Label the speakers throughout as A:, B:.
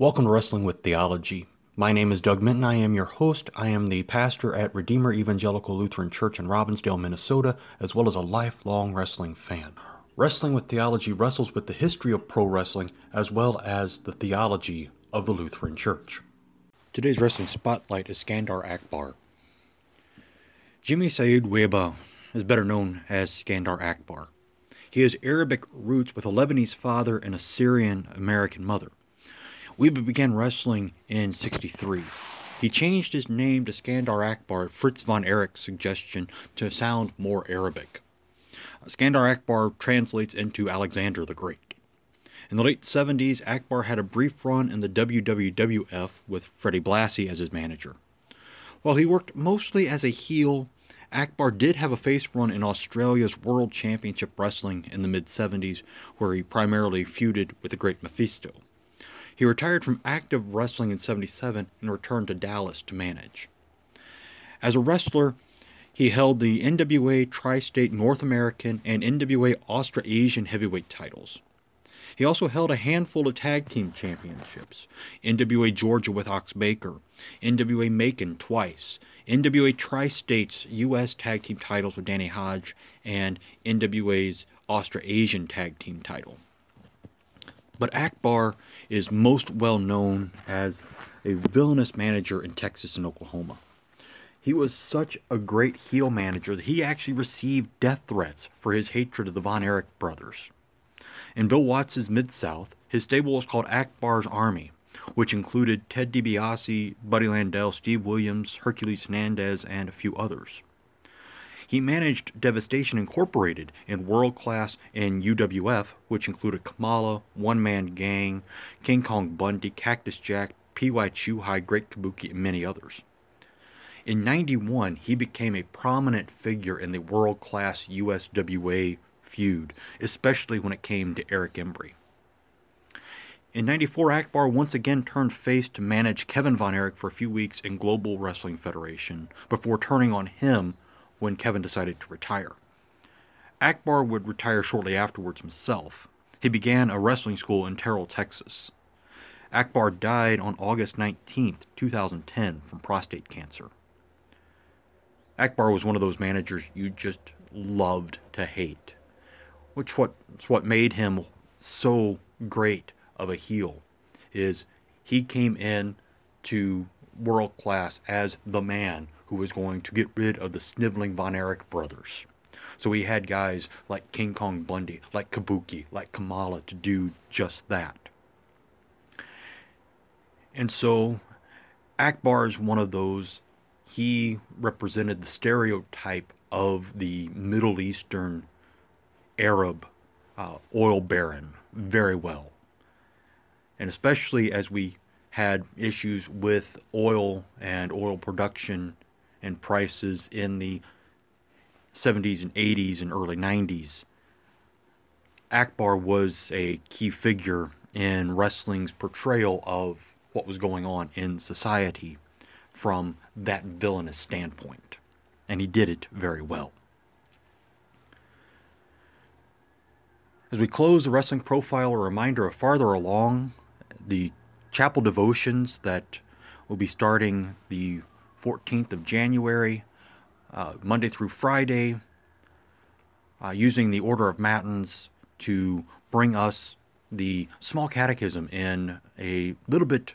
A: Welcome to Wrestling with Theology. My name is Doug Minton. I am your host. I am the pastor at Redeemer Evangelical Lutheran Church in Robbinsdale, Minnesota, as well as a lifelong wrestling fan. Wrestling with Theology wrestles with the history of pro wrestling as well as the theology of the Lutheran Church. Today's wrestling spotlight is Skandar Akbar. Jimmy Saeed Wehba is better known as Skandar Akbar. He has Arabic roots with a Lebanese father and a Syrian American mother. Wehba began wrestling in 63. He changed his name to Skandar Akbar at Fritz von Erich's suggestion to sound more Arabic. Uh, Skandar Akbar translates into Alexander the Great. In the late 70s, Akbar had a brief run in the WWWF with Freddie Blassie as his manager. While he worked mostly as a heel, Akbar did have a face run in Australia's World Championship Wrestling in the mid 70s, where he primarily feuded with the Great Mephisto. He retired from active wrestling in 77 and returned to Dallas to manage. As a wrestler, he held the NWA Tri State North American and NWA Australasian heavyweight titles. He also held a handful of tag team championships NWA Georgia with Ox Baker, NWA Macon twice, NWA Tri States U.S. tag team titles with Danny Hodge, and NWA's Australasian tag team title. But Akbar is most well known as a villainous manager in Texas and Oklahoma. He was such a great heel manager that he actually received death threats for his hatred of the Von Erich brothers. In Bill Watts' Mid South, his stable was called Akbar's Army, which included Ted DiBiase, Buddy Landell, Steve Williams, Hercules Hernandez, and a few others. He managed Devastation Incorporated and World Class and UWF, which included Kamala, One Man Gang, King Kong Bundy, Cactus Jack, P.Y. Chu-Hi, Great Kabuki, and many others. In 91, he became a prominent figure in the world class USWA feud, especially when it came to Eric Embry. In 94, Akbar once again turned face to manage Kevin Von Erich for a few weeks in Global Wrestling Federation before turning on him when Kevin decided to retire. Akbar would retire shortly afterwards himself. He began a wrestling school in Terrell, Texas. Akbar died on August 19, 2010, from prostate cancer. Akbar was one of those managers you just loved to hate, which what's what made him so great of a heel is he came in to world class as the man who was going to get rid of the sniveling Von Erich brothers. So he had guys like King Kong Bundy, like Kabuki, like Kamala to do just that. And so Akbar is one of those. He represented the stereotype of the Middle Eastern Arab uh, oil baron very well. And especially as we had issues with oil and oil production and prices in the 70s and 80s and early 90s. Akbar was a key figure in wrestling's portrayal of what was going on in society from that villainous standpoint. And he did it very well. As we close the wrestling profile, a reminder of farther along the chapel devotions that will be starting the 14th of January, uh, Monday through Friday, uh, using the Order of Matins to bring us the small catechism in a little bit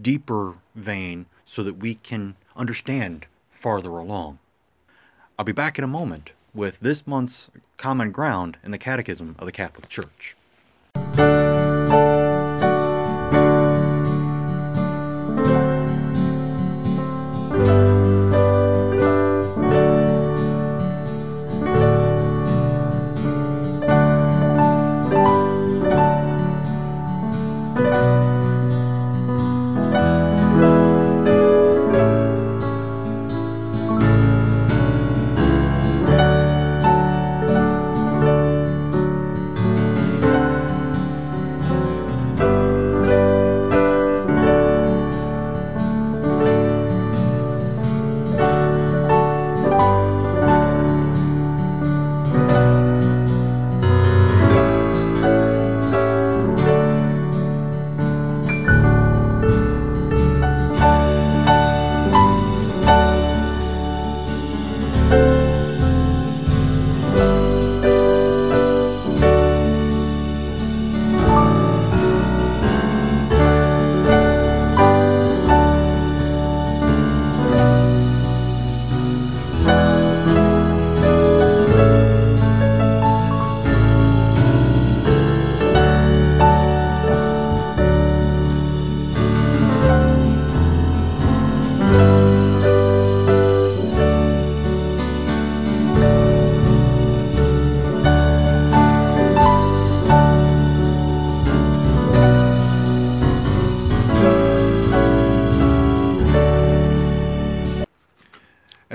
A: deeper vein so that we can understand farther along. I'll be back in a moment with this month's Common Ground in the Catechism of the Catholic Church.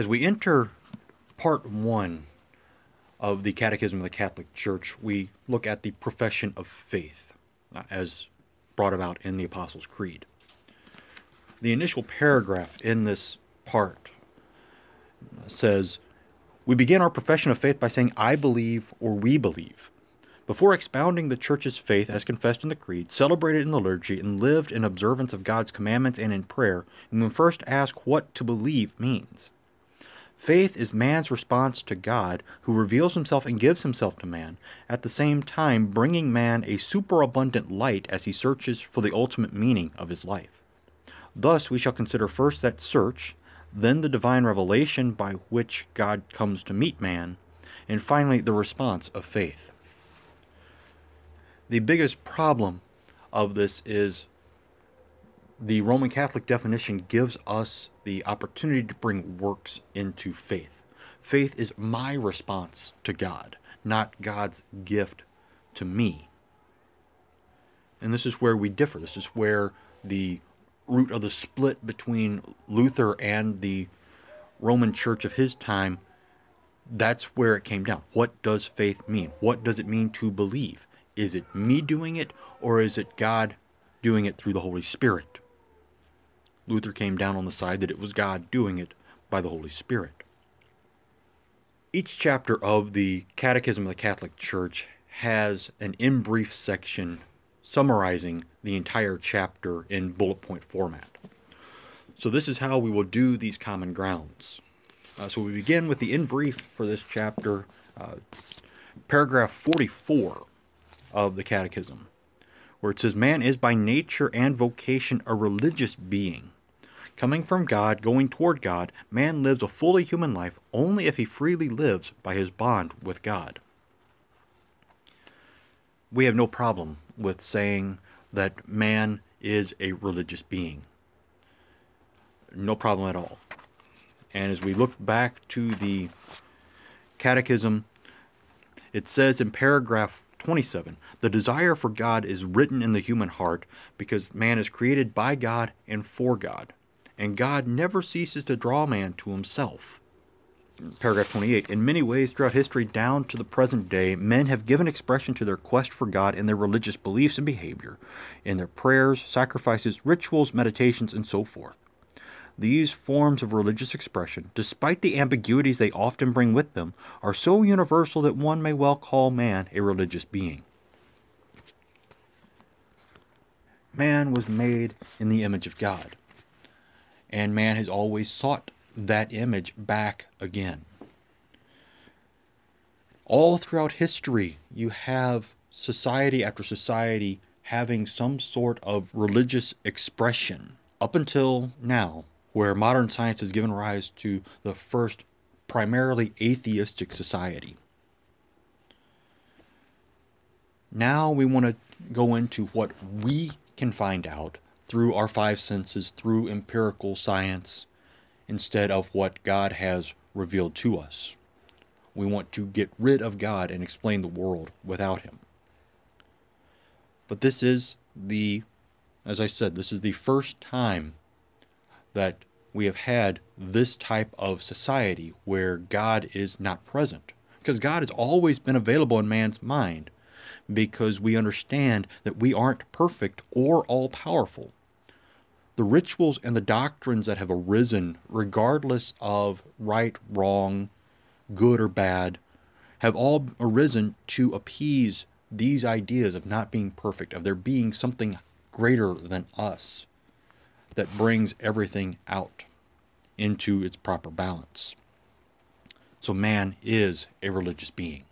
A: We enter part one of the Catechism of the Catholic Church, we look at the profession of faith uh, as brought about in the Apostles' Creed. The initial paragraph in this part says, We begin our profession of faith by saying, I believe or we believe. Before expounding the Church's faith as confessed in the Creed, celebrated in the liturgy, and lived in observance of God's commandments and in prayer, we must first ask what to believe means. Faith is man's response to God, who reveals himself and gives himself to man, at the same time bringing man a superabundant light as he searches for the ultimate meaning of his life. Thus, we shall consider first that search, then the divine revelation by which God comes to meet man, and finally the response of faith. The biggest problem of this is the Roman Catholic definition gives us the opportunity to bring works into faith. Faith is my response to God, not God's gift to me. And this is where we differ. This is where the root of the split between Luther and the Roman church of his time that's where it came down. What does faith mean? What does it mean to believe? Is it me doing it or is it God doing it through the Holy Spirit? Luther came down on the side that it was God doing it by the Holy Spirit. Each chapter of the Catechism of the Catholic Church has an in brief section summarizing the entire chapter in bullet point format. So, this is how we will do these common grounds. Uh, so, we begin with the in brief for this chapter, uh, paragraph 44 of the Catechism, where it says, Man is by nature and vocation a religious being Coming from God, going toward God, man lives a fully human life only if he freely lives by his bond with God. We have no problem with saying that man is a religious being. No problem at all. And as we look back to the Catechism, it says in paragraph 27 The desire for God is written in the human heart because man is created by God and for God and God never ceases to draw man to himself. Paragraph 28 In many ways throughout history down to the present day, men have given expression to their quest for God in their religious beliefs and behavior, in their prayers, sacrifices, rituals, meditations, and so forth. These forms of religious expression, despite the ambiguities they often bring with them, are so universal that one may well call man a religious being. Man was made in the image of God and man has always sought that image back again. All throughout history, you have society after society having some sort of religious expression up until now, where modern science has given rise to the first primarily atheistic society. Now we want to go into what we can find out through our five senses, through empirical science, instead of what God has revealed to us. We want to get rid of God and explain the world without Him. But this is the, as I said, this is the first time that we have had this type of society where God is not present. Because God has always been available in man's mind, because we understand that we aren't perfect or all powerful the rituals and the doctrines that have arisen, regardless of right, wrong, good, or bad, have all arisen to appease these ideas of not being perfect, of there being something greater than us that brings everything out into its proper balance. So, man is a religious being.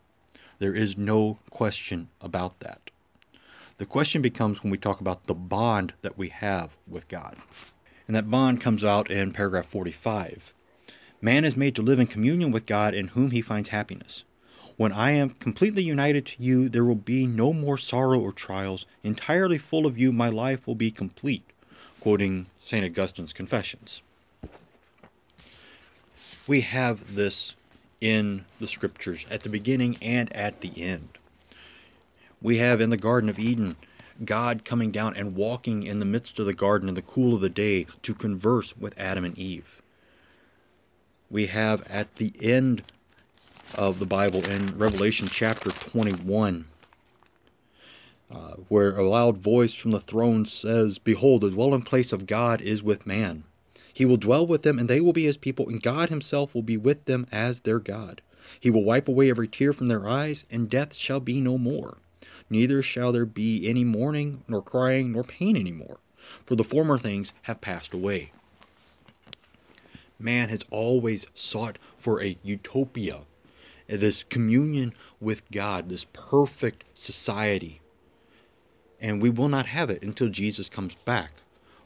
A: There is no question about that. The question becomes when we talk about the bond that we have with God. And that bond comes out in paragraph 45. Man is made to live in communion with God in whom he finds happiness. When I am completely united to you, there will be no more sorrow or trials. Entirely full of you, my life will be complete. Quoting St. Augustine's Confessions. We have this in the scriptures at the beginning and at the end. We have in the Garden of Eden God coming down and walking in the midst of the garden in the cool of the day to converse with Adam and Eve. we have at the end of the Bible in Revelation chapter 21, uh, where a loud voice from the throne says, Behold, the dwelling place of God is with man. He will dwell with them, and they will be his people, and God himself will be with them as their God. He will wipe away every tear from their eyes, and death shall be no more. Neither shall there be any mourning, nor crying, nor pain any more, for the former things have passed away. Man has always sought for a utopia, this communion with God, this perfect society. And we will not have it until Jesus comes back,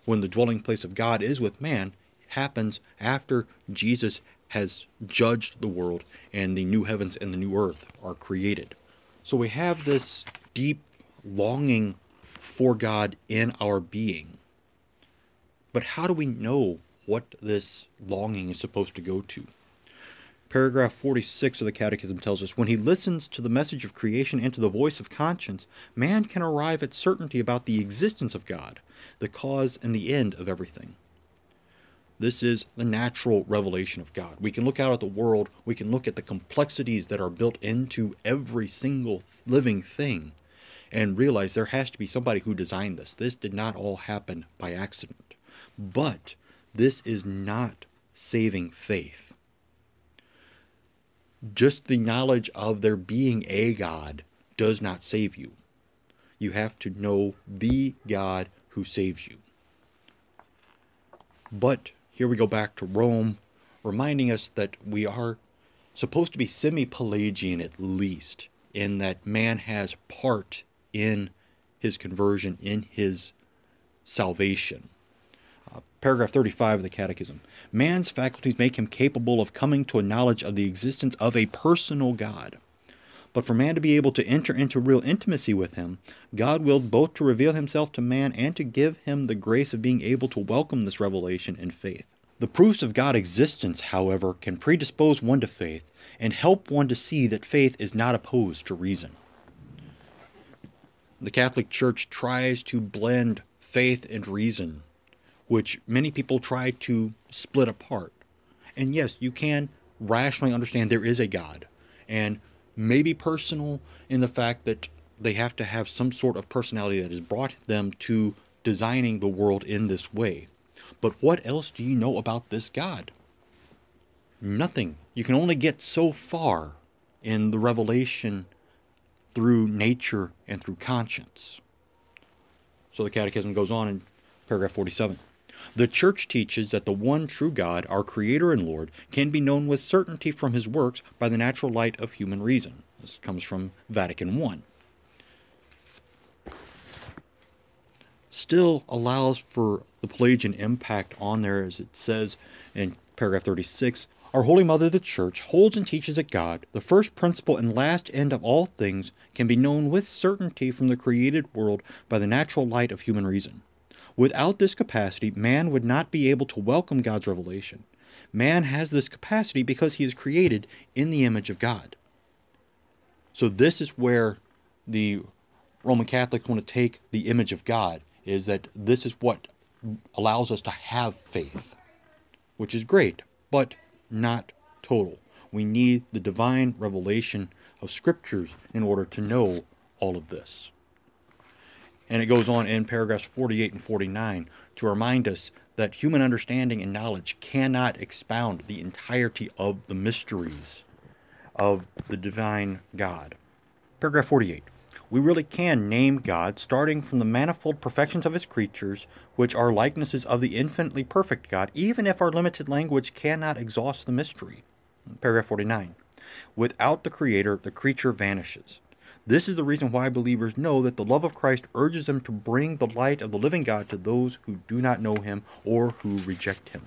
A: when the dwelling place of God is with man, happens after Jesus has judged the world and the new heavens and the new earth are created. So we have this deep longing for God in our being. But how do we know what this longing is supposed to go to? Paragraph 46 of the Catechism tells us when he listens to the message of creation and to the voice of conscience, man can arrive at certainty about the existence of God, the cause and the end of everything. This is the natural revelation of God. We can look out at the world, we can look at the complexities that are built into every single living thing, and realize there has to be somebody who designed this. This did not all happen by accident. But this is not saving faith. Just the knowledge of there being a God does not save you. You have to know the God who saves you. But here we go back to Rome, reminding us that we are supposed to be semi Pelagian at least, in that man has part in his conversion, in his salvation. Uh, paragraph 35 of the Catechism. Man's faculties make him capable of coming to a knowledge of the existence of a personal God. But for man to be able to enter into real intimacy with him, God willed both to reveal himself to man and to give him the grace of being able to welcome this revelation in faith. The proofs of God's existence, however, can predispose one to faith and help one to see that faith is not opposed to reason. The Catholic Church tries to blend faith and reason, which many people try to split apart. And yes, you can rationally understand there is a God, and maybe personal in the fact that they have to have some sort of personality that has brought them to designing the world in this way. But what else do you know about this God? Nothing. You can only get so far in the revelation through nature and through conscience. So the Catechism goes on in paragraph 47. The Church teaches that the one true God, our Creator and Lord, can be known with certainty from His works by the natural light of human reason. This comes from Vatican I. Still allows for the Pelagian impact on there, as it says in paragraph 36. Our Holy Mother, the Church, holds and teaches that God, the first principle and last end of all things, can be known with certainty from the created world by the natural light of human reason. Without this capacity, man would not be able to welcome God's revelation. Man has this capacity because he is created in the image of God. So, this is where the Roman Catholics want to take the image of God, is that this is what allows us to have faith, which is great, but not total. We need the divine revelation of scriptures in order to know all of this. And it goes on in paragraphs 48 and 49 to remind us that human understanding and knowledge cannot expound the entirety of the mysteries of the divine God. Paragraph 48. We really can name God starting from the manifold perfections of his creatures, which are likenesses of the infinitely perfect God, even if our limited language cannot exhaust the mystery. Paragraph 49. Without the Creator, the creature vanishes. This is the reason why believers know that the love of Christ urges them to bring the light of the living God to those who do not know him or who reject him.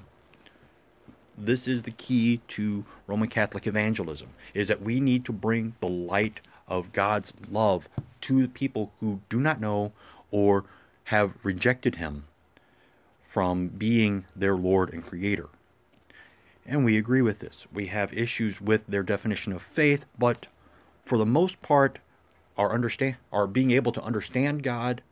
A: This is the key to Roman Catholic evangelism is that we need to bring the light of God's love to the people who do not know or have rejected him from being their Lord and Creator. And we agree with this. We have issues with their definition of faith, but for the most part, our understand our being able to understand God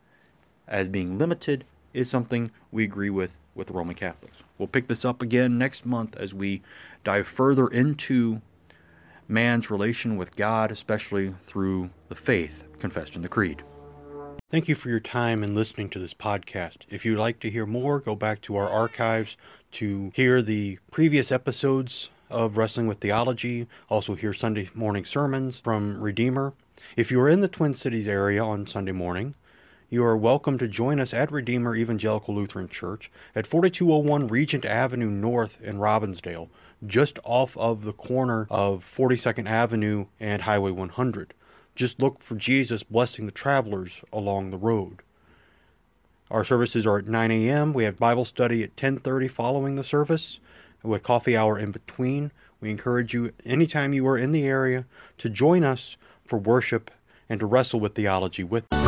A: as being limited is something we agree with with the Roman Catholics. We'll pick this up again next month as we dive further into man's relation with God, especially through the faith confessed in the Creed. Thank you for your time and listening to this podcast. If you'd like to hear more, go back to our archives to hear the previous episodes of Wrestling with Theology, also hear Sunday morning sermons from Redeemer. If you are in the Twin Cities area on Sunday morning, you are welcome to join us at Redeemer Evangelical Lutheran Church at 4201 Regent Avenue North in Robbinsdale, just off of the corner of 42nd Avenue and Highway 100. Just look for Jesus blessing the travelers along the road. Our services are at 9 a.m. We have Bible study at 10:30 following the service, with coffee hour in between. We encourage you anytime you are in the area to join us for worship and to wrestle with theology with us.